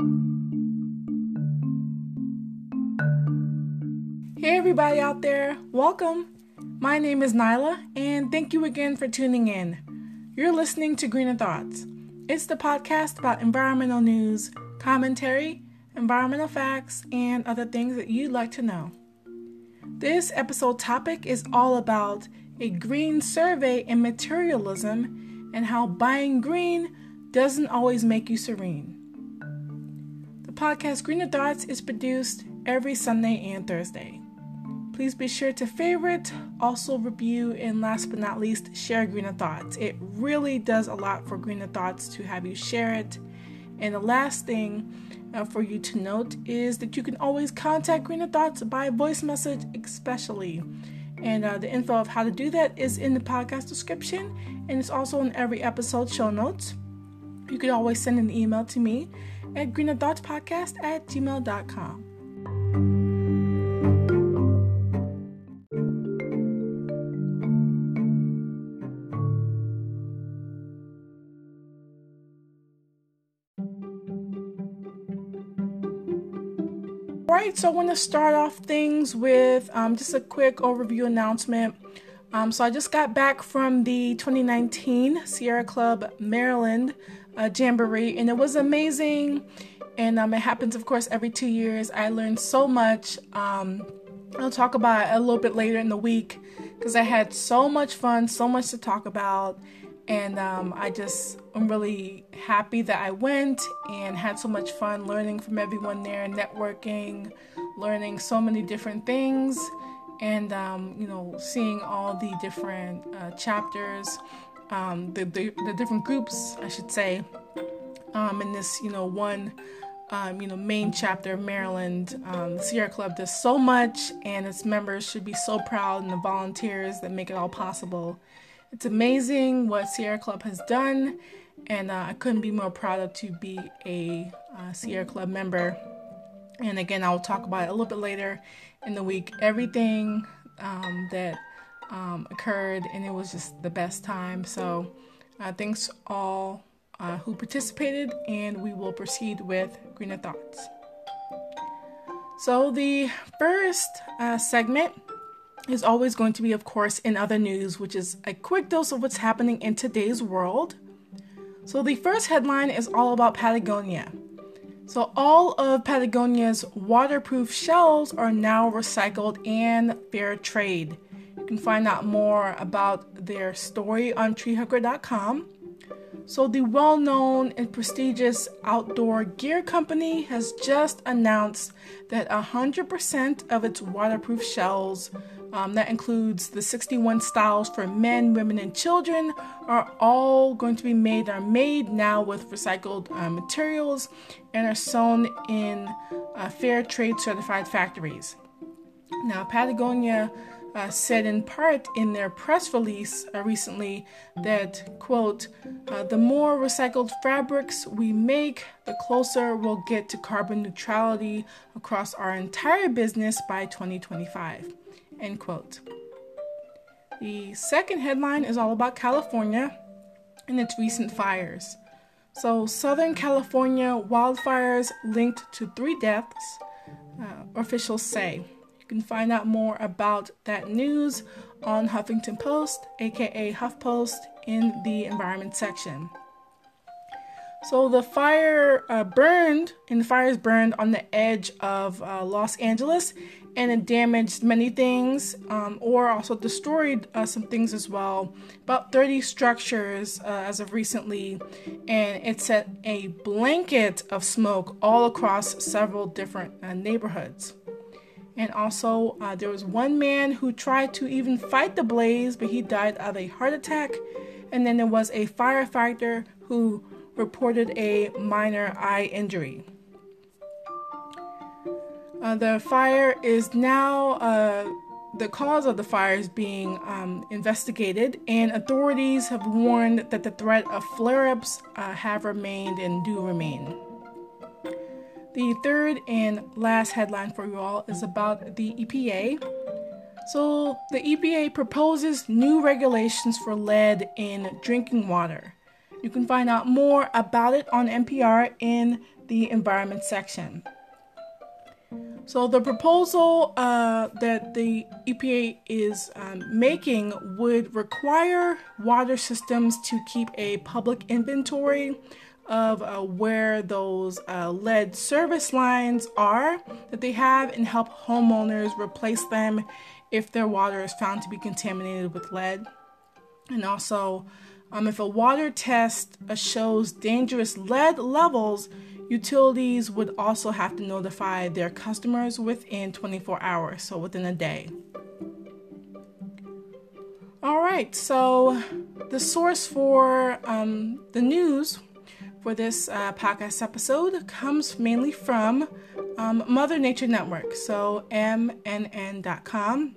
Hey, everybody out there, welcome. My name is Nyla, and thank you again for tuning in. You're listening to Greener Thoughts. It's the podcast about environmental news, commentary, environmental facts, and other things that you'd like to know. This episode topic is all about a green survey and materialism and how buying green doesn't always make you serene. Podcast Greener Thoughts is produced every Sunday and Thursday. Please be sure to favorite, also review, and last but not least, share Greener Thoughts. It really does a lot for Greener Thoughts to have you share it. And the last thing uh, for you to note is that you can always contact Greener Thoughts by voice message, especially. And uh, the info of how to do that is in the podcast description, and it's also in every episode show notes. You can always send an email to me at greenerthoughtspodcast at gmail.com. All right, so I want to start off things with um, just a quick overview announcement. Um, so I just got back from the 2019 Sierra Club Maryland uh, Jamboree, and it was amazing. And um, it happens, of course, every two years. I learned so much. Um, I'll talk about it a little bit later in the week because I had so much fun, so much to talk about and um, I just am really happy that I went and had so much fun learning from everyone there, networking, learning so many different things, and um, you know, seeing all the different uh, chapters, um, the, the, the different groups, I should say, um, in this you know one. Um, you know, main chapter Maryland, um, Sierra Club does so much, and its members should be so proud, and the volunteers that make it all possible. It's amazing what Sierra Club has done, and uh, I couldn't be more proud of to be a uh, Sierra Club member. And again, I'll talk about it a little bit later in the week. Everything um, that um, occurred, and it was just the best time. So, uh, thanks all uh, who participated, and we will proceed with Greener Thoughts. So, the first uh, segment is always going to be, of course, in other news, which is a quick dose of what's happening in today's world. So, the first headline is all about Patagonia. So, all of Patagonia's waterproof shells are now recycled and fair trade. You can find out more about their story on treehugger.com. So, the well known and prestigious outdoor gear company has just announced that 100% of its waterproof shells um, that includes the 61 styles for men, women, and children are all going to be made are made now with recycled uh, materials and are sewn in uh, fair trade certified factories. Now, Patagonia uh, said in part in their press release uh, recently that, quote, uh, the more recycled fabrics we make, the closer we'll get to carbon neutrality across our entire business by 2025. End quote. The second headline is all about California and its recent fires. So, Southern California wildfires linked to three deaths, uh, officials say. You can find out more about that news on Huffington Post, aka HuffPost, in the environment section. So the fire uh, burned, and the fires burned on the edge of uh, Los Angeles, and it damaged many things, um, or also destroyed uh, some things as well. About 30 structures uh, as of recently, and it set a blanket of smoke all across several different uh, neighborhoods. And also, uh, there was one man who tried to even fight the blaze, but he died of a heart attack. And then there was a firefighter who reported a minor eye injury. Uh, the fire is now, uh, the cause of the fire is being um, investigated, and authorities have warned that the threat of flare ups uh, have remained and do remain. The third and last headline for you all is about the EPA. So, the EPA proposes new regulations for lead in drinking water. You can find out more about it on NPR in the environment section. So, the proposal uh, that the EPA is um, making would require water systems to keep a public inventory of uh, where those uh, lead service lines are that they have and help homeowners replace them if their water is found to be contaminated with lead. And also, um, if a water test uh, shows dangerous lead levels, utilities would also have to notify their customers within 24 hours, so within a day. All right, so the source for um, the news for this uh, podcast episode comes mainly from um, Mother Nature Network, so mnn.com.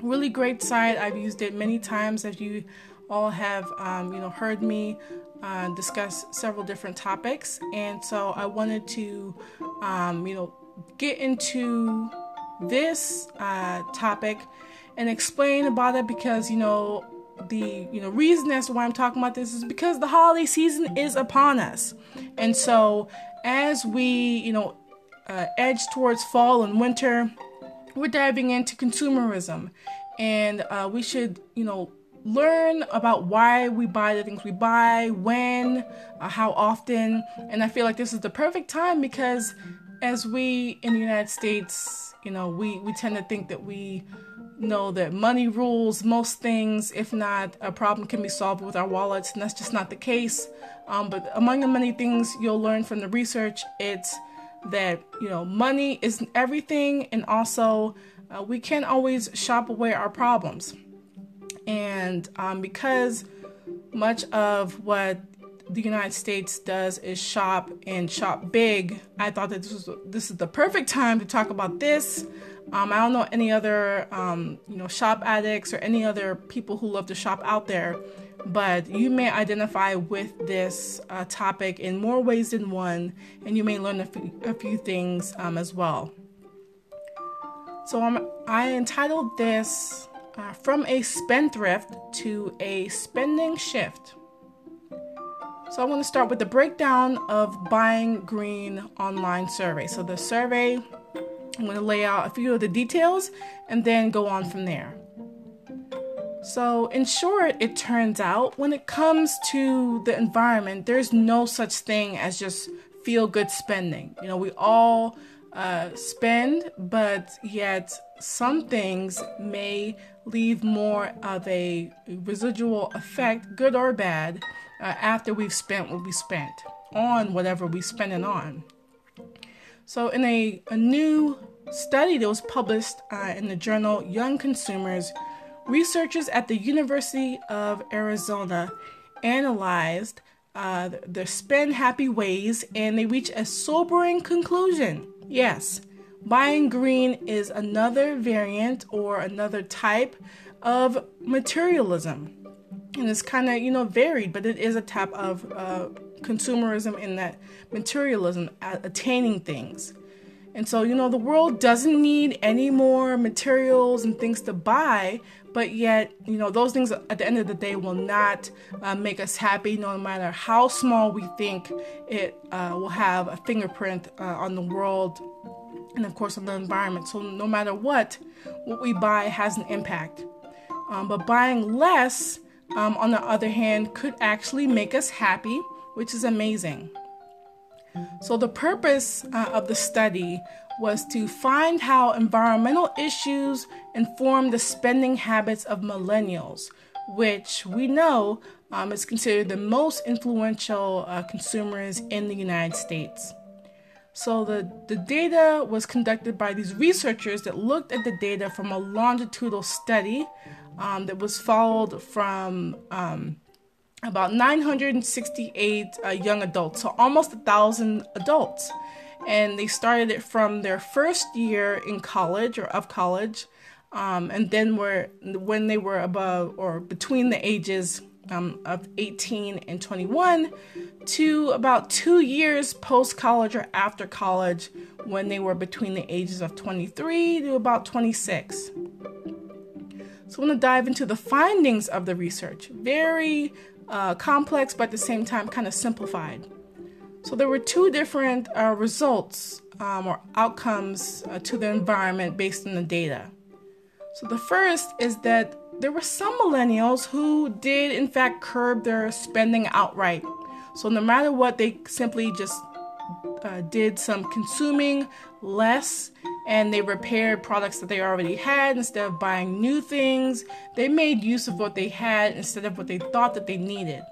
Really great site. I've used it many times, as you all have, um, you know, heard me uh, discuss several different topics, and so I wanted to, um, you know, get into this uh, topic and explain about it because you know the you know reason as to why I'm talking about this is because the holiday season is upon us, and so as we you know uh, edge towards fall and winter, we're diving into consumerism, and uh, we should you know learn about why we buy the things we buy, when, uh, how often, and I feel like this is the perfect time because as we in the United States, you know, we we tend to think that we know that money rules most things. If not, a problem can be solved with our wallets, and that's just not the case. Um, but among the many things you'll learn from the research, it's that you know money isn't everything, and also uh, we can't always shop away our problems. And um, because much of what the United States does is shop and shop big, I thought that this was this is the perfect time to talk about this. Um, I don't know any other um, you know shop addicts or any other people who love to shop out there, but you may identify with this uh, topic in more ways than one, and you may learn a few, few things um, as well. So um, I entitled this uh, "From a Spendthrift to a Spending Shift." So I want to start with the breakdown of Buying Green online survey. So the survey I'm going to lay out a few of the details and then go on from there. So, in short, it turns out when it comes to the environment, there's no such thing as just feel good spending. You know, we all uh, spend, but yet some things may leave more of a residual effect, good or bad, uh, after we've spent what we spent on whatever we spent it on. So, in a, a new study that was published uh, in the journal Young Consumers, researchers at the University of Arizona analyzed uh, the spend happy ways and they reached a sobering conclusion. Yes, buying green is another variant or another type of materialism. And it's kind of, you know, varied, but it is a type of uh, consumerism in that materialism, attaining things. And so, you know, the world doesn't need any more materials and things to buy, but yet, you know, those things at the end of the day will not uh, make us happy, no matter how small we think it uh, will have a fingerprint uh, on the world and, of course, on the environment. So, no matter what, what we buy has an impact. Um, but buying less, um, on the other hand, could actually make us happy which is amazing. So, the purpose uh, of the study was to find how environmental issues inform the spending habits of millennials, which we know um, is considered the most influential uh, consumers in the United States. So, the, the data was conducted by these researchers that looked at the data from a longitudinal study um, that was followed from um, about 968 uh, young adults, so almost a thousand adults. And they started it from their first year in college or of college, um, and then were when they were above or between the ages um, of 18 and 21 to about two years post college or after college when they were between the ages of 23 to about 26. So, I want to dive into the findings of the research. Very uh, complex, but at the same time kind of simplified. So there were two different uh, results um, or outcomes uh, to the environment based on the data. So the first is that there were some millennials who did, in fact, curb their spending outright. So no matter what, they simply just uh, did some consuming less and they repaired products that they already had instead of buying new things. They made use of what they had instead of what they thought that they needed.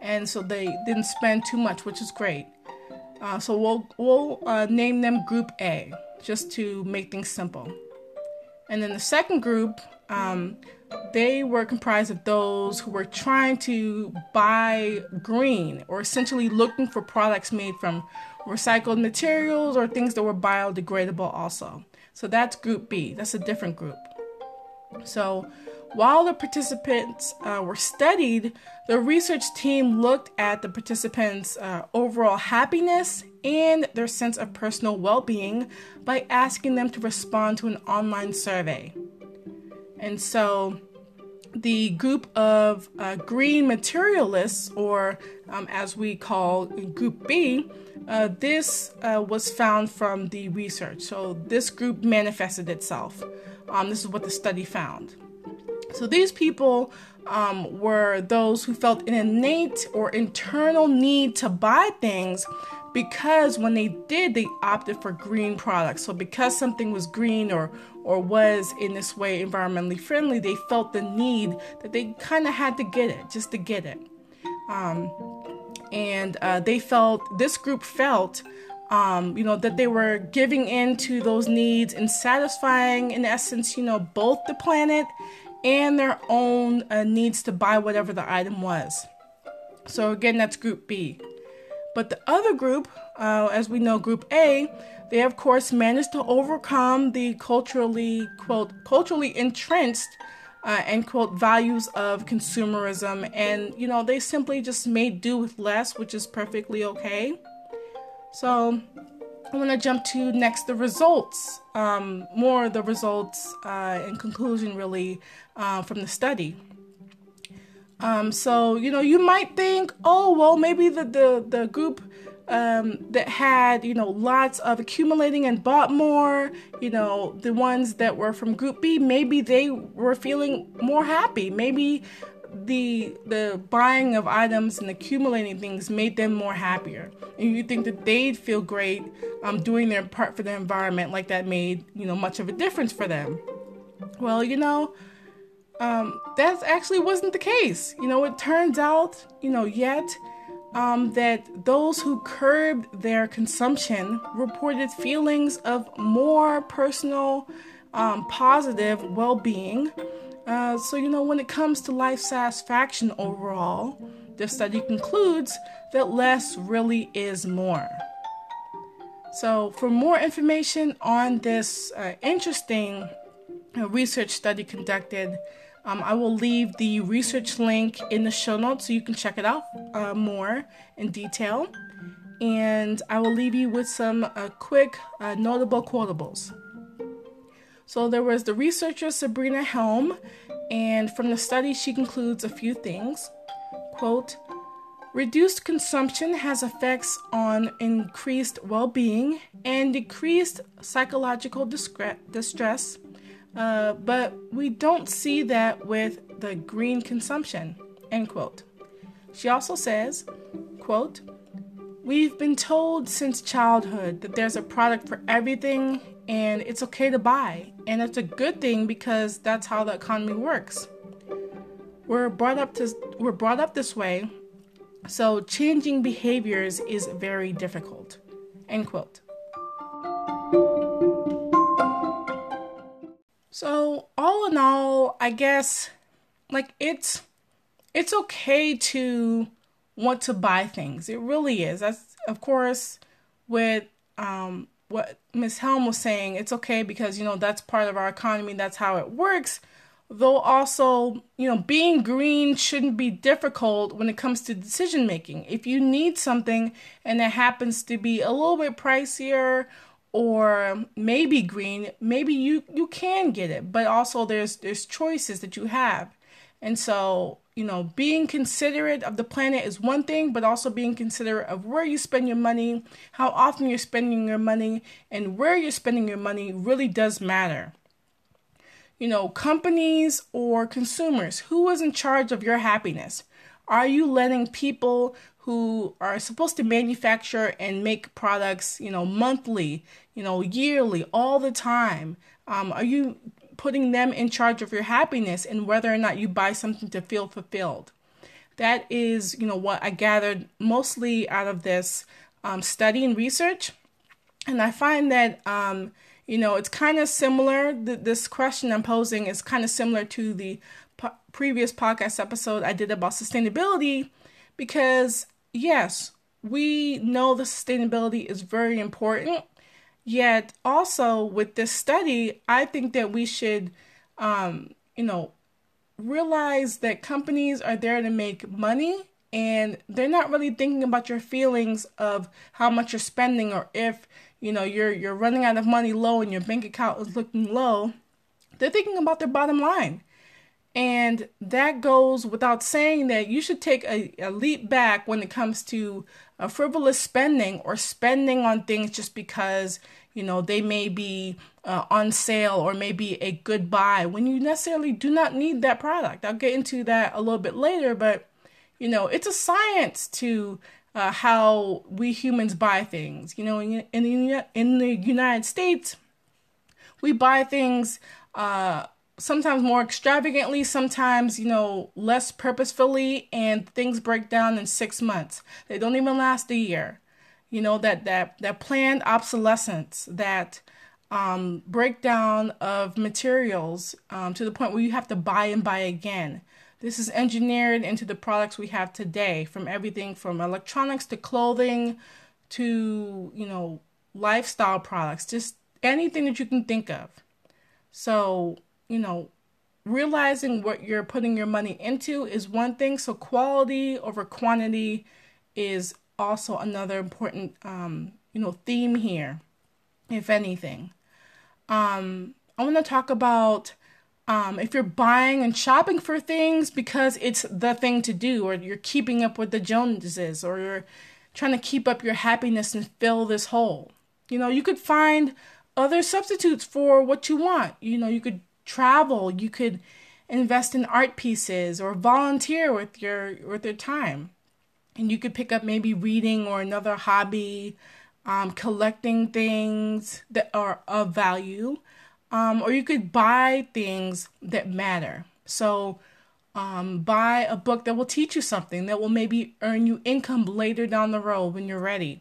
And so they didn't spend too much, which is great. Uh, so we'll, we'll uh, name them Group A just to make things simple. And then the second group, um, they were comprised of those who were trying to buy green or essentially looking for products made from recycled materials or things that were biodegradable also. So that's group B, that's a different group. So while the participants uh, were studied, the research team looked at the participants' uh, overall happiness and their sense of personal well being by asking them to respond to an online survey. And so the group of uh, green materialists, or um, as we call Group B, uh, this uh, was found from the research. So this group manifested itself. Um, this is what the study found. So these people um, were those who felt an innate or internal need to buy things because when they did, they opted for green products. So because something was green or or was in this way environmentally friendly, they felt the need that they kind of had to get it just to get it. Um, and uh, they felt this group felt um, you know that they were giving in to those needs and satisfying in essence you know both the planet and their own uh, needs to buy whatever the item was so again that's group b but the other group uh, as we know group a they of course managed to overcome the culturally quote culturally entrenched uh, and quote values of consumerism. And you know they simply just made do with less which is perfectly okay. So i want to jump to next the results um, more the results uh, in conclusion really uh, from the study. Um, so you know you might think oh well maybe the the, the group um, that had, you know, lots of accumulating and bought more, you know, the ones that were from Group B, maybe they were feeling more happy. Maybe the the buying of items and accumulating things made them more happier. And you think that they'd feel great um, doing their part for the environment like that made you know much of a difference for them. Well you know um, that actually wasn't the case. You know it turns out you know yet um, that those who curbed their consumption reported feelings of more personal, um, positive well being. Uh, so, you know, when it comes to life satisfaction overall, the study concludes that less really is more. So, for more information on this uh, interesting uh, research study conducted um, I will leave the research link in the show notes so you can check it out uh, more in detail. And I will leave you with some uh, quick uh, notable quotables. So there was the researcher Sabrina Helm, and from the study, she concludes a few things. Quote, Reduced consumption has effects on increased well being and decreased psychological distress uh, but we don't see that with the green consumption, end quote. She also says, quote, We've been told since childhood that there's a product for everything and it's okay to buy. And it's a good thing because that's how the economy works. We're brought up to we're brought up this way, so changing behaviors is very difficult. End quote. So, all in all, I guess like it's it's okay to want to buy things. It really is. That's of course with um what Miss Helm was saying, it's okay because you know that's part of our economy, that's how it works. Though also, you know, being green shouldn't be difficult when it comes to decision making. If you need something and it happens to be a little bit pricier or maybe green maybe you you can get it but also there's there's choices that you have and so you know, being considerate of the planet is one thing, but also being considerate of where you spend your money, how often you're spending your money, and where you're spending your money really does matter. You know, companies or consumers, who is in charge of your happiness? Are you letting people who are supposed to manufacture and make products, you know, monthly, you know, yearly, all the time? Um, are you putting them in charge of your happiness and whether or not you buy something to feel fulfilled. That is, you know, what I gathered mostly out of this um, study and research. And I find that, um, you know, it's kind of similar. Th- this question I'm posing is kind of similar to the po- previous podcast episode I did about sustainability because, yes, we know the sustainability is very important Yet, also with this study, I think that we should, um, you know, realize that companies are there to make money and they're not really thinking about your feelings of how much you're spending or if you know you're you're running out of money low and your bank account is looking low. They're thinking about their bottom line and that goes without saying that you should take a, a leap back when it comes to a frivolous spending or spending on things just because you know they may be uh, on sale or maybe a good buy when you necessarily do not need that product. I'll get into that a little bit later, but you know it's a science to uh, how we humans buy things. You know, in, in the in the United States, we buy things. Uh, sometimes more extravagantly, sometimes, you know, less purposefully, and things break down in six months. They don't even last a year. You know, that that that planned obsolescence, that um, breakdown of materials um, to the point where you have to buy and buy again. This is engineered into the products we have today, from everything from electronics to clothing to, you know, lifestyle products, just anything that you can think of. So you know, realizing what you're putting your money into is one thing. So quality over quantity is also another important, um, you know, theme here, if anything. Um, I want to talk about um, if you're buying and shopping for things because it's the thing to do, or you're keeping up with the Joneses, or you're trying to keep up your happiness and fill this hole. You know, you could find other substitutes for what you want. You know, you could travel, you could invest in art pieces or volunteer with your with your time. And you could pick up maybe reading or another hobby, um, collecting things that are of value, um, or you could buy things that matter. So, um, buy a book that will teach you something that will maybe earn you income later down the road when you're ready.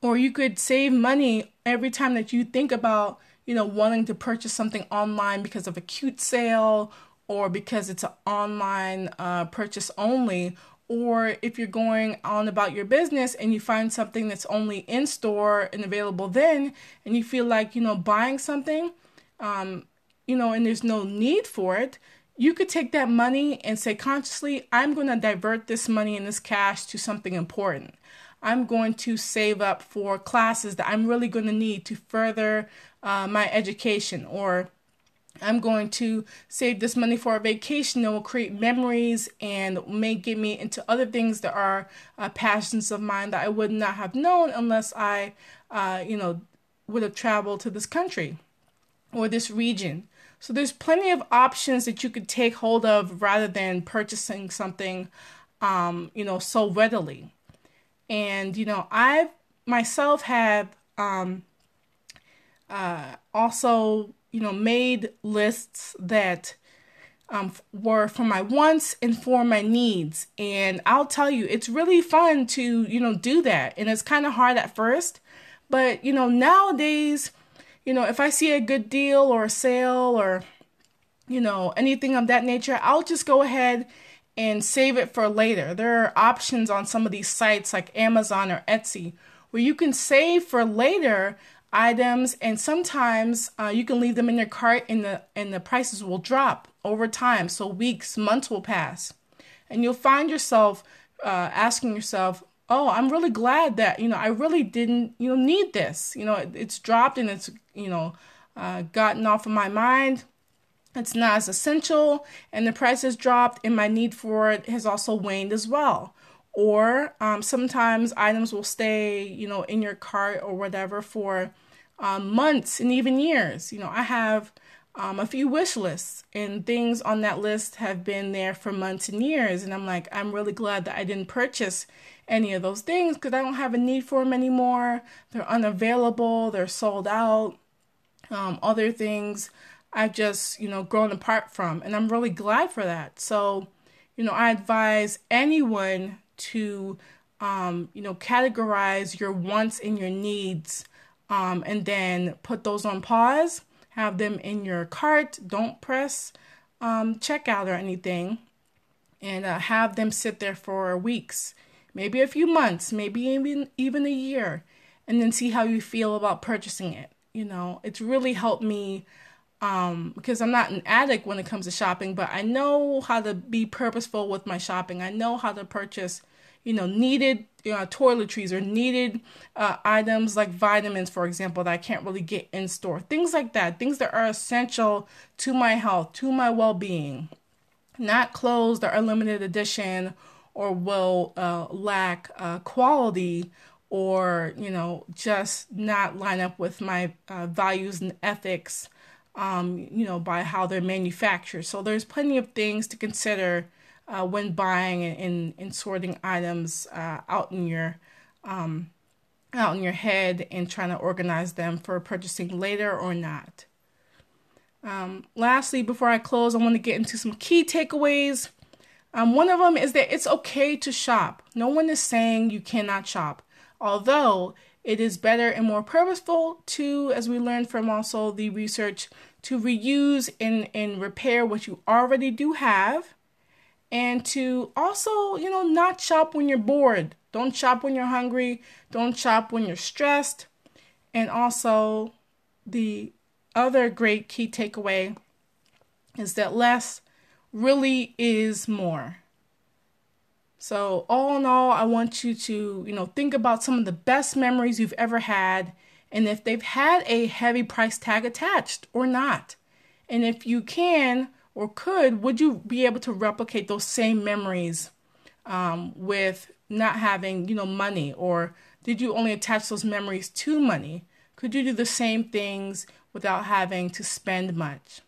Or you could save money every time that you think about you know, wanting to purchase something online because of a cute sale or because it's an online uh, purchase only, or if you're going on about your business and you find something that's only in store and available then, and you feel like, you know, buying something, um, you know, and there's no need for it, you could take that money and say consciously, I'm going to divert this money and this cash to something important. I'm going to save up for classes that I'm really going to need to further uh, my education, or I'm going to save this money for a vacation that will create memories and may get me into other things that are uh, passions of mine that I would not have known unless I, uh, you know, would have traveled to this country or this region. So there's plenty of options that you could take hold of rather than purchasing something, um, you know, so readily. And, you know, I myself have um, uh, also, you know, made lists that um, were for my wants and for my needs. And I'll tell you, it's really fun to, you know, do that. And it's kind of hard at first. But, you know, nowadays, you know, if I see a good deal or a sale or, you know, anything of that nature, I'll just go ahead and save it for later. There are options on some of these sites like Amazon or Etsy where you can save for later items and sometimes uh, you can leave them in your cart and the and the prices will drop over time. So weeks months will pass. And you'll find yourself uh, asking yourself oh i'm really glad that you know i really didn't you know need this. You know it, it's dropped and it's you know uh, gotten off of my mind. It's not as essential and the price has dropped and my need for it has also waned as well. Or um, sometimes items will stay you know in your cart or whatever for um, months and even years you know i have um, a few wish lists and things on that list have been there for months and years and i'm like i'm really glad that i didn't purchase any of those things because i don't have a need for them anymore they're unavailable they're sold out um, other things I've just, you know, grown apart from. And I'm really glad for that. So, you know, I advise anyone to, um, you know, categorize your wants and your needs um, and then put those on pause, have them in your cart. Don't press um, checkout or anything, and uh, have them sit there for weeks, maybe a few months, maybe even, even a year, and then see how you feel about purchasing it. You know, it's really helped me um, because I'm not an addict when it comes to shopping, but I know how to be purposeful with my shopping. I know how to purchase, you know, needed you know, toiletries or needed uh, items like vitamins, for example, that I can't really get in store. Things like that, things that are essential to my health, to my well being. Not clothes that are limited edition or will uh, lack uh, quality or, you know, just not line up with my uh, values and ethics um, you know, by how they're manufactured. So there's plenty of things to consider uh, when buying and, and, sorting items uh, out in your um, out in your head and trying to organize them for purchasing later or not. Um, lastly, before I close, I want to get into some key takeaways. Um, one of them is that it's okay to shop. No one is saying you cannot shop, although it is better and more purposeful to, as we learned from also the research, to reuse and, and repair what you already do have. And to also, you know, not shop when you're bored. Don't shop when you're hungry. Don't shop when you're stressed. And also, the other great key takeaway is that less really is more. So, all in all, I want you to, you know, think about some of the best memories you've ever had and if they've had a heavy price tag attached or not. And if you can or could, would you be able to replicate those same memories um, with not having, you know, money? Or did you only attach those memories to money? Could you do the same things without having to spend much?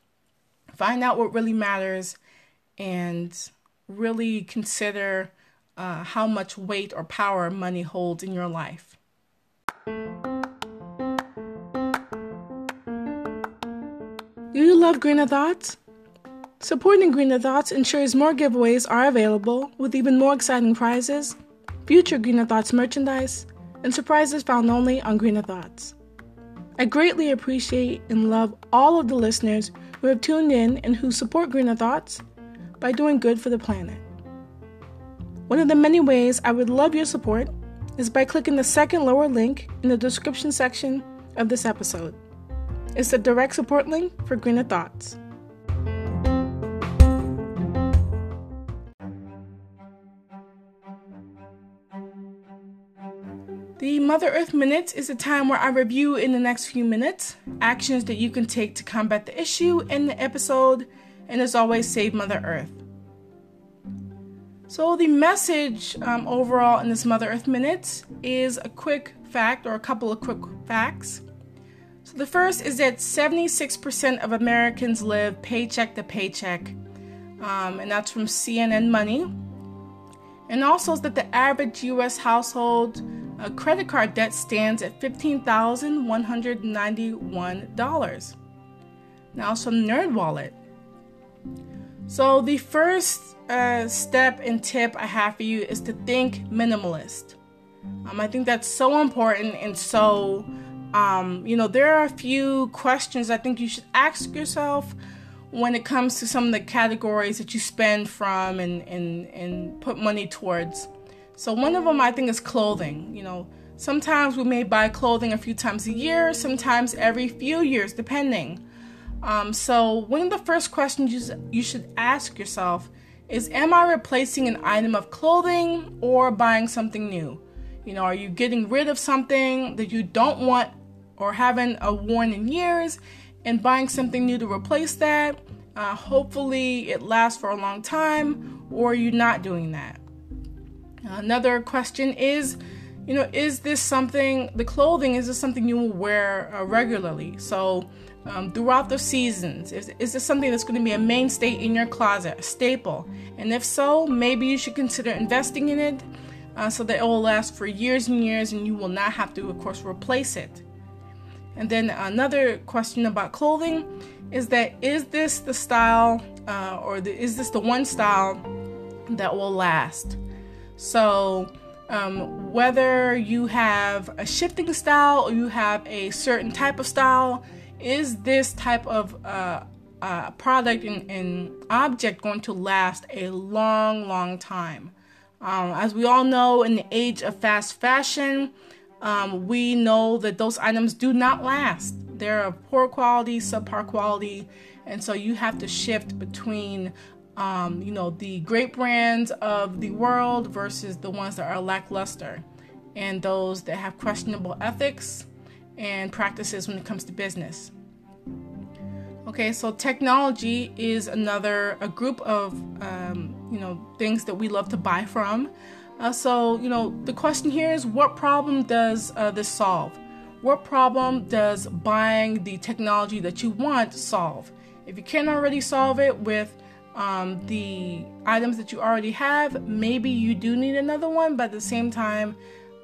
Find out what really matters and really consider uh, how much weight or power money holds in your life. Do you love Greener Thoughts? Supporting Greener Thoughts ensures more giveaways are available with even more exciting prizes, future Greener Thoughts merchandise, and surprises found only on Greener Thoughts. I greatly appreciate and love all of the listeners who have tuned in and who support Greener Thoughts by doing good for the planet. One of the many ways I would love your support is by clicking the second lower link in the description section of this episode. It's the direct support link for Greener Thoughts. The Mother Earth Minute is a time where I review in the next few minutes actions that you can take to combat the issue in the episode, and as always, save Mother Earth. So, the message um, overall in this Mother Earth Minute is a quick fact or a couple of quick facts. So, the first is that 76% of Americans live paycheck to paycheck, um, and that's from CNN Money. And also, that the average U.S. household uh, credit card debt stands at $15,191. Now, some Nerd Wallet. So, the first uh, step and tip I have for you is to think minimalist. Um, I think that's so important and so, um, you know, there are a few questions I think you should ask yourself when it comes to some of the categories that you spend from and, and, and put money towards. So, one of them I think is clothing. You know, sometimes we may buy clothing a few times a year, sometimes every few years, depending. Um, so, one of the first questions you, you should ask yourself is am I replacing an item of clothing or buying something new? You know, are you getting rid of something that you don't want or haven't uh, worn in years and buying something new to replace that? uh, hopefully it lasts for a long time, or you're not doing that. Another question is, you know, is this something, the clothing, is this something you will wear uh, regularly? So, um, throughout the seasons, is, is this something that's going to be a mainstay in your closet, a staple? And if so, maybe you should consider investing in it uh, so that it will last for years and years and you will not have to, of course, replace it. And then another question about clothing is that is this the style uh, or the, is this the one style that will last? So, um, whether you have a shifting style or you have a certain type of style, is this type of uh, uh, product and, and, object going to last a long, long time? Um, as we all know, in the age of fast fashion, um, we know that those items do not last. They're of poor quality, subpar quality, and so you have to shift between, um, you know, the great brands of the world versus the ones that are lackluster, and those that have questionable ethics and practices when it comes to business. Okay, so technology is another a group of um, you know things that we love to buy from. Uh, so, you know, the question here is what problem does uh, this solve? What problem does buying the technology that you want solve? If you can't already solve it with um, the items that you already have, maybe you do need another one, but at the same time,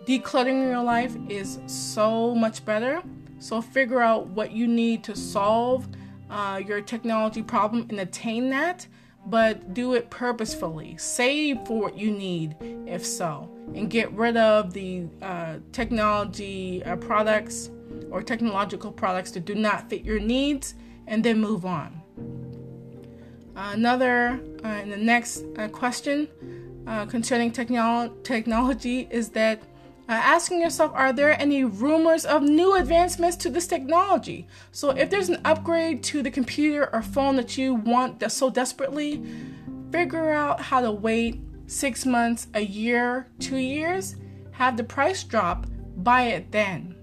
decluttering your life is so much better. So, figure out what you need to solve uh, your technology problem and attain that but do it purposefully. Save for what you need, if so, and get rid of the uh, technology uh, products or technological products that do not fit your needs, and then move on. Uh, another, uh, and the next uh, question concerning technolo- technology is that uh, asking yourself, are there any rumors of new advancements to this technology? So, if there's an upgrade to the computer or phone that you want so desperately, figure out how to wait six months, a year, two years, have the price drop, buy it then.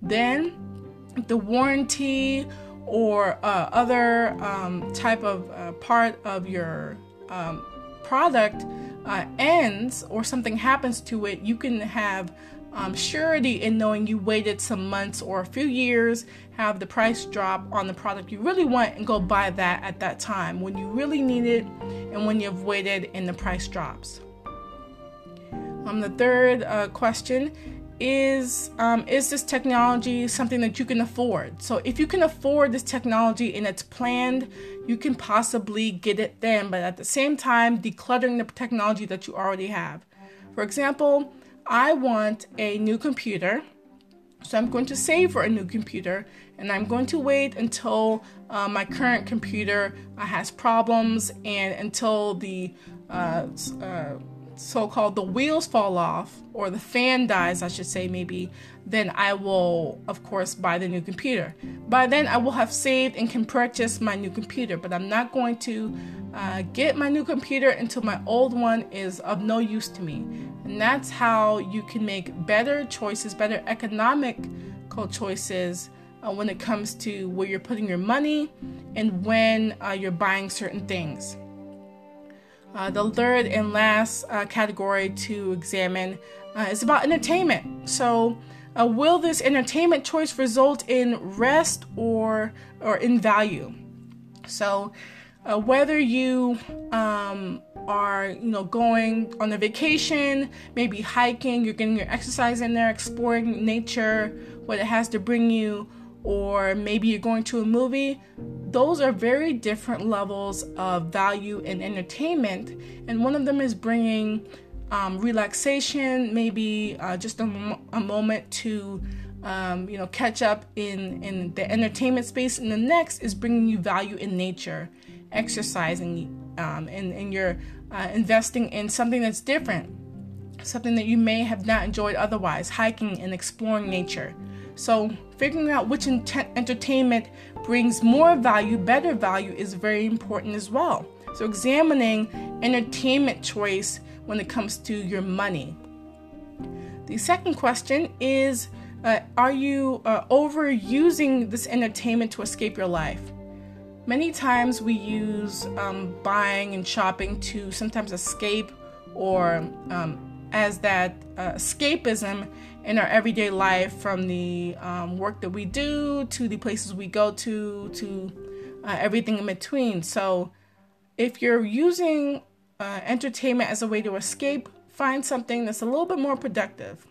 Then, the warranty or uh, other um, type of uh, part of your um, product uh, ends or something happens to it, you can have um, surety in knowing you waited some months or a few years, have the price drop on the product you really want, and go buy that at that time when you really need it and when you've waited and the price drops. Um, the third uh, question is um, is this technology something that you can afford? So if you can afford this technology and it's planned you can possibly get it then but at the same time decluttering the technology that you already have. For example i want a new computer so i'm going to save for a new computer and i'm going to wait until uh, my current computer uh, has problems and until the uh, uh so called the wheels fall off or the fan dies, I should say, maybe, then I will, of course, buy the new computer. By then, I will have saved and can purchase my new computer, but I'm not going to uh, get my new computer until my old one is of no use to me. And that's how you can make better choices, better economical choices. Uh, when it comes to where you're putting your money and when uh, you're buying certain things. Uh, the third and last uh, category to examine uh, is about entertainment. So, uh, will this entertainment choice result in rest or or in value? So, uh, whether you um, are you know going on a vacation, maybe hiking, you're getting your exercise in there, exploring nature, what it has to bring you, or maybe you're going to a movie, those are very different levels of value and entertainment. And one of them is bringing um, relaxation, maybe uh, just a, moment to. Um, you know, catch up in in the entertainment space, and the next is bringing you value in nature, exercising, um, and and you're uh, investing in something that's different, something that you may have not enjoyed otherwise, hiking and exploring nature. So, figuring out which entertainment brings more value, better value, is very important as well. So, examining entertainment choice when it comes to your money. The second question is uh, Are you uh, overusing this entertainment to escape your life? Many times we use um, buying and shopping to sometimes escape or um, as that uh, escapism in our everyday life from the um, work that we do to the places we go to to uh, everything in between. So, if you're using uh, entertainment as a way to escape, find something that's a little bit more productive.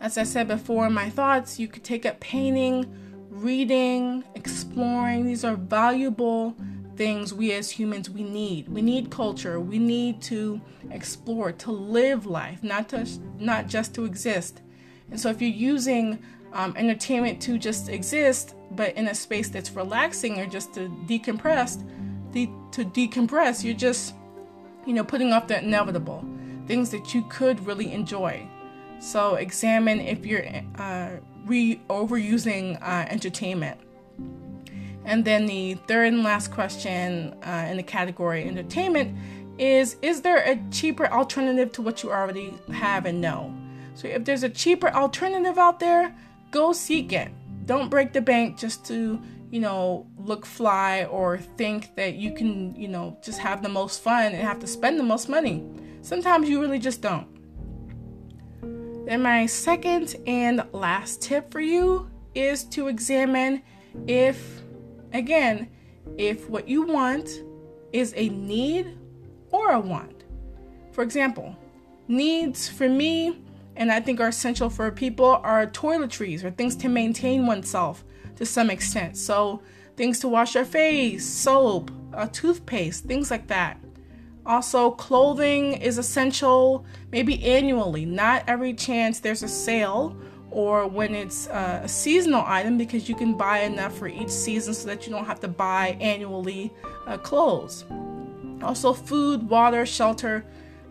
As I said before in my thoughts, you could take up painting, reading, exploring. These are valuable things we as humans we need. We need culture. We need to explore, to live life, not to not just to exist. And so if you're using um, entertainment to just exist, but in a space that's relaxing or just to decompress, de- to decompress, you're just, you know, putting off the inevitable things that you could really enjoy. So examine if you're uh, re overusing uh, entertainment. And then the third and last question uh, in the category entertainment is Is there a cheaper alternative to what you already have and know? So if there's a cheaper alternative out there, go seek it. Don't break the bank just to, you know, look fly or think that you can, you know, just have the most fun and have to spend the most money. Sometimes you really just don't. Then, my second and last tip for you is to examine if, again, if what you want is a need or a want. For example, needs for me, and I think are essential for people, are toiletries or things to maintain oneself to some extent. So, things to wash your face, soap, a toothpaste, things like that. Also, clothing is essential, maybe annually, not every chance there's a sale or when it's uh, a seasonal item because you can buy enough for each season so that you don't have to buy annually uh, clothes. Also, food, water, shelter,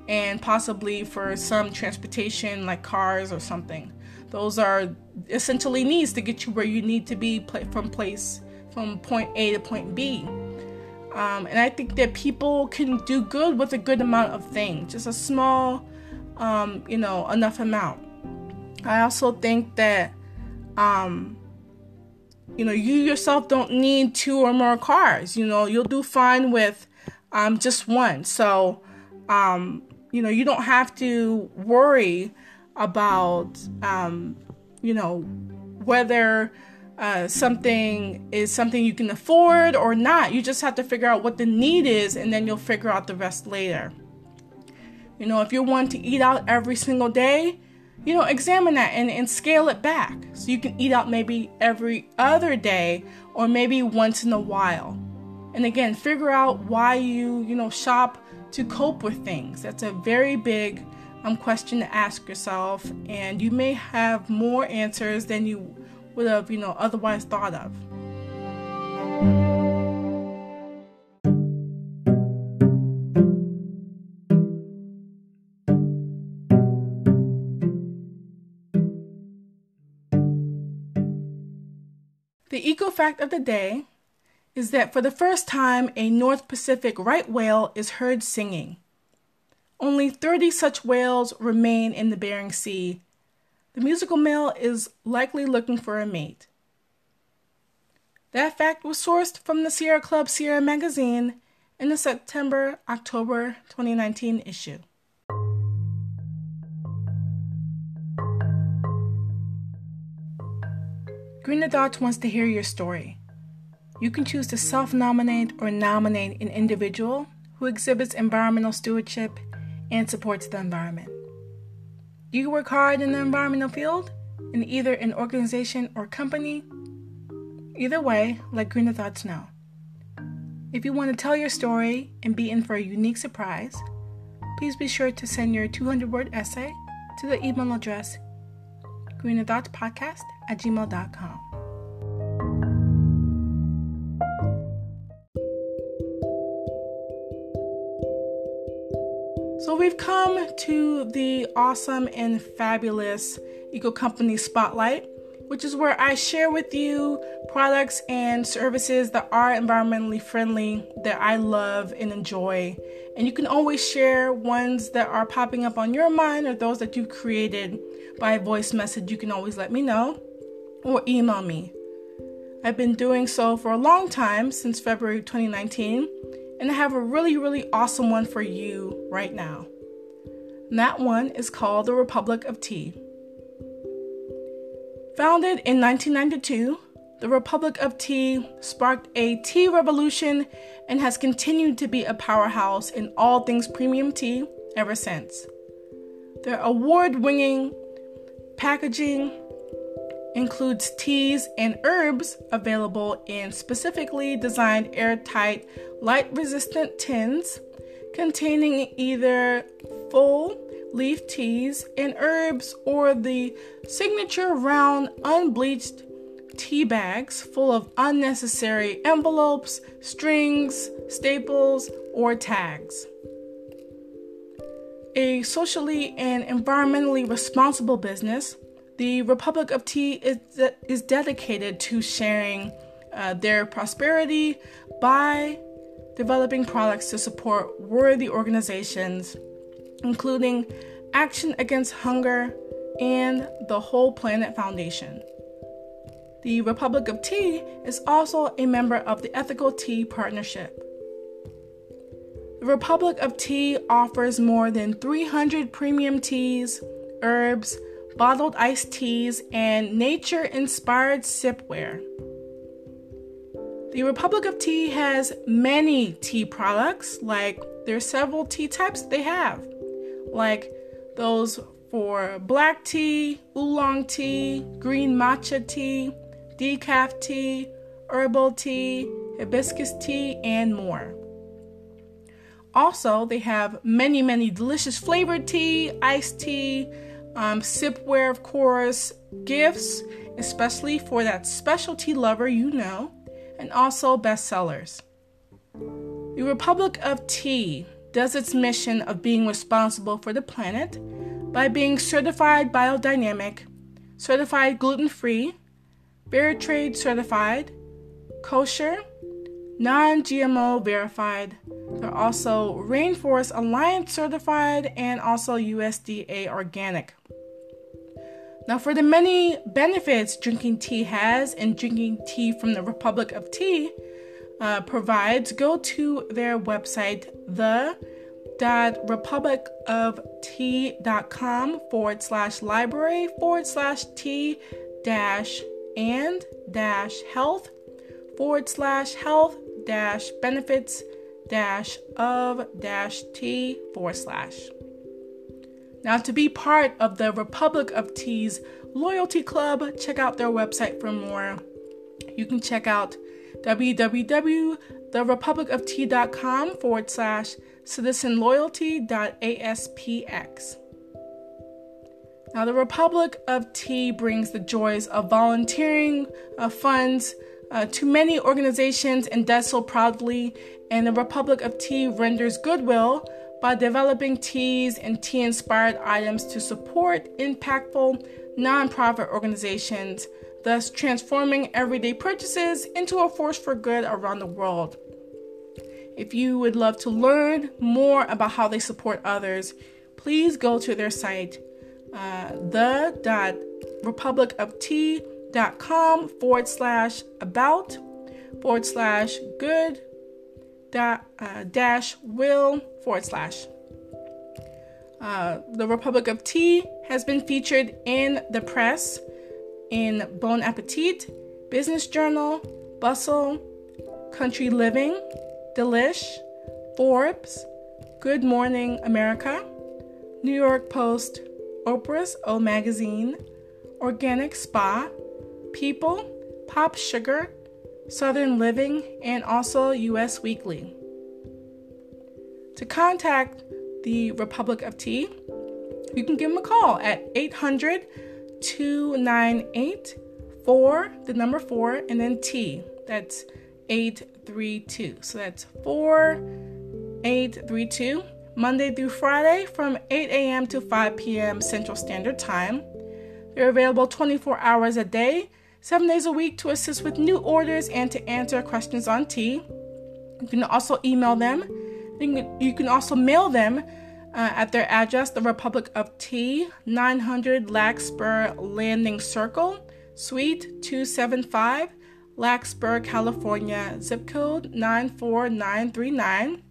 and possibly for some transportation like cars or something. Those are essentially needs to get you where you need to be from place from point A to point B. Um, and I think that people can do good with a good amount of things, just a small, um, you know, enough amount. I also think that, um, you know, you yourself don't need two or more cars. You know, you'll do fine with um, just one. So, um, you know, you don't have to worry about, um, you know, whether uh, something is something you can afford or not. You just have to figure out what the need is and then you'll figure out the rest later. You know, if you want to eat out every single day, you know, examine that and, and scale it back. So you can eat out maybe every other day or maybe once in a while. And again, figure out why you, you know, shop to cope with things. That's a very big um, question to ask yourself, and you may have more answers than you would have, you know, otherwise thought of. The eco fact of the day is that for the first time, a North Pacific right whale is heard singing. Only 30 such whales remain in the Bering Sea, the musical male is likely looking for a mate. That fact was sourced from the Sierra Club Sierra magazine in the September October 2019 issue. Greener Thoughts wants to hear your story. You can choose to self nominate or nominate an individual who exhibits environmental stewardship and supports the environment. You work hard in the environmental field, in either an organization or company? Either way, let Greener Thoughts know. If you want to tell your story and be in for a unique surprise, please be sure to send your 200 word essay to the email address greenerthoughtspodcast at gmail.com. So we've come to the awesome and fabulous Eco Company Spotlight, which is where I share with you products and services that are environmentally friendly that I love and enjoy. And you can always share ones that are popping up on your mind or those that you've created by voice message. You can always let me know or email me. I've been doing so for a long time, since February 2019, and I have a really, really awesome one for you right now. And that one is called the Republic of Tea. Founded in 1992, the Republic of Tea sparked a tea revolution and has continued to be a powerhouse in all things premium tea ever since. Their award winning packaging includes teas and herbs available in specifically designed airtight, light resistant tins containing either full leaf teas and herbs or the signature round unbleached tea bags full of unnecessary envelopes, strings, staples, or tags. A socially and environmentally responsible business, the Republic of Tea is, is dedicated to sharing uh, their prosperity by developing products to support worthy organizations, including Action Against Hunger and the Whole Planet Foundation. The Republic of Tea is also a member of the Ethical Tea Partnership. The Republic of Tea offers more than 300 premium teas, herbs, bottled iced teas, and nature inspired sipware. The Republic of Tea has many tea products, like there are several tea types they have, like those for black tea, oolong tea, green matcha tea, decaf tea, herbal tea, hibiscus tea, and more. Also, they have many, many delicious flavored tea, iced tea, um, sipware, of course, gifts, especially for that specialty lover you know, and also bestsellers. The Republic of Tea does its mission of being responsible for the planet by being certified biodynamic, certified gluten free, fair trade certified, kosher, non GMO verified, they're also Rainforest Alliance certified and also USDA organic. Now, for the many benefits drinking tea has and drinking tea from the Republic of Tea uh, provides, go to their website, the republicoftea.com forward slash library forward slash tea dash and dash health forward slash health dash benefits dash of dash T forward slash. Now, to be part of the Republic of Tea's loyalty club, check out their website for more. You can check out www.therepublicoftea.com forward slash citizenloyalty.aspx. Now, the Republic of Tea brings the joys of volunteering uh, funds uh, to many organizations so proudly and the Republic of Tea renders goodwill by developing teas and tea inspired items to support impactful nonprofit organizations, thus transforming everyday purchases into a force for good around the world. If you would love to learn more about how they support others, please go to their site, uh, the.republicoftea.com forward slash about forward slash good da, uh, dash will forward slash. Uh, the Republic of Tea has been featured in the press in Bon Appetit, Business Journal, Bustle, Country Living, Delish, Forbes, Good Morning America, New York Post, Oprah's O Magazine, Organic Spa, People, Pop Sugar, Southern Living, and also US Weekly. To contact the Republic of Tea, you can give them a call at 800 298 4, the number 4, and then T. That's 832. So that's 4832, Monday through Friday from 8 a.m. to 5 p.m. Central Standard Time. They're available 24 hours a day seven days a week to assist with new orders and to answer questions on tea. You can also email them. You can also mail them uh, at their address, the Republic of Tea, 900 Larkspur Landing Circle, Suite 275, Larkspur, California, zip code 94939.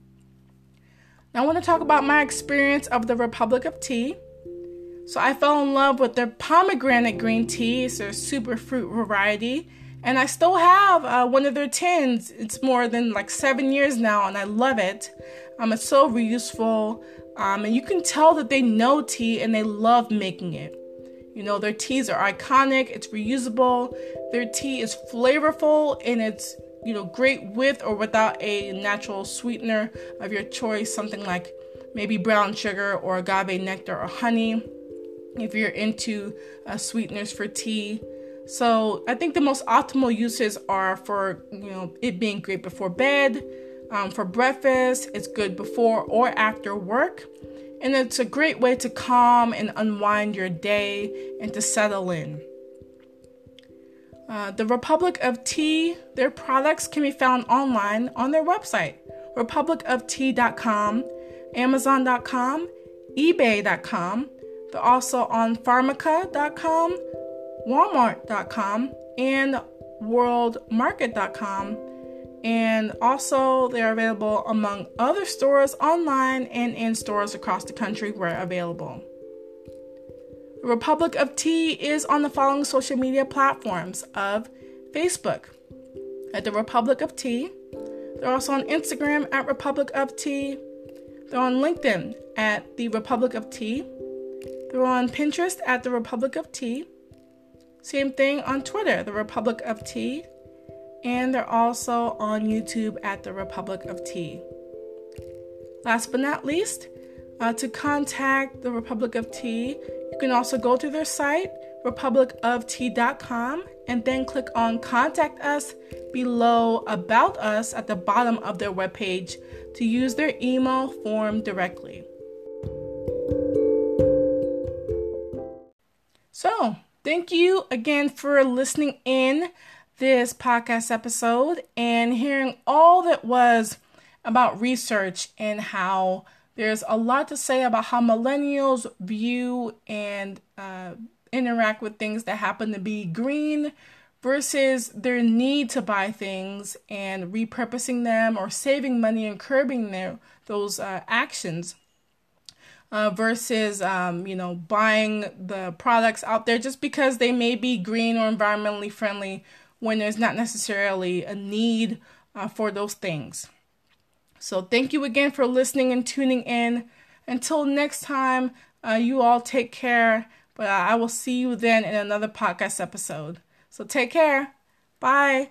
Now, I want to talk about my experience of the Republic of Tea. So, I fell in love with their pomegranate green tea, it's their super fruit variety, and I still have uh, one of their tins. It's more than like seven years now, and I love it. Um, it's so reuseful, um, and you can tell that they know tea and they love making it. You know, their teas are iconic, it's reusable, their tea is flavorful, and it's, you know, great with or without a natural sweetener of your choice, something like maybe brown sugar or agave nectar or honey, if you're into uh, sweeteners for tea. So I think the most optimal uses are for, you know, it being great before bed, um, for breakfast, it's good before or after work and it's a great way to calm and unwind your day and to settle in. Uh, the Republic of Tea, their products can be found online on their website, republicoftea.com, amazon.com, ebay.com. They're also on pharmaca.com, walmart.com, and worldmarket.com and also they're available among other stores online and in stores across the country where available. The Republic of Tea is on the following social media platforms of Facebook at the Republic of Tea. They're also on Instagram at Republic of Tea. They're on LinkedIn at the Republic of Tea. They're on Pinterest at the Republic of Tea. Same thing on Twitter, the Republic of Tea and they're also on YouTube at the Republic of Tea. Last but not least, uh, to contact the Republic of Tea, you can also go to their site, republicoftea.com, and then click on Contact Us below About Us at the bottom of their webpage to use their email form directly. So, thank you again for listening in this podcast episode and hearing all that was about research and how there's a lot to say about how millennials view and uh, interact with things that happen to be green versus their need to buy things and repurposing them or saving money and curbing their those uh, actions uh, versus um, you know buying the products out there just because they may be green or environmentally friendly when there's not necessarily a need uh, for those things. So, thank you again for listening and tuning in. Until next time, uh, you all take care. But I will see you then in another podcast episode. So, take care. Bye.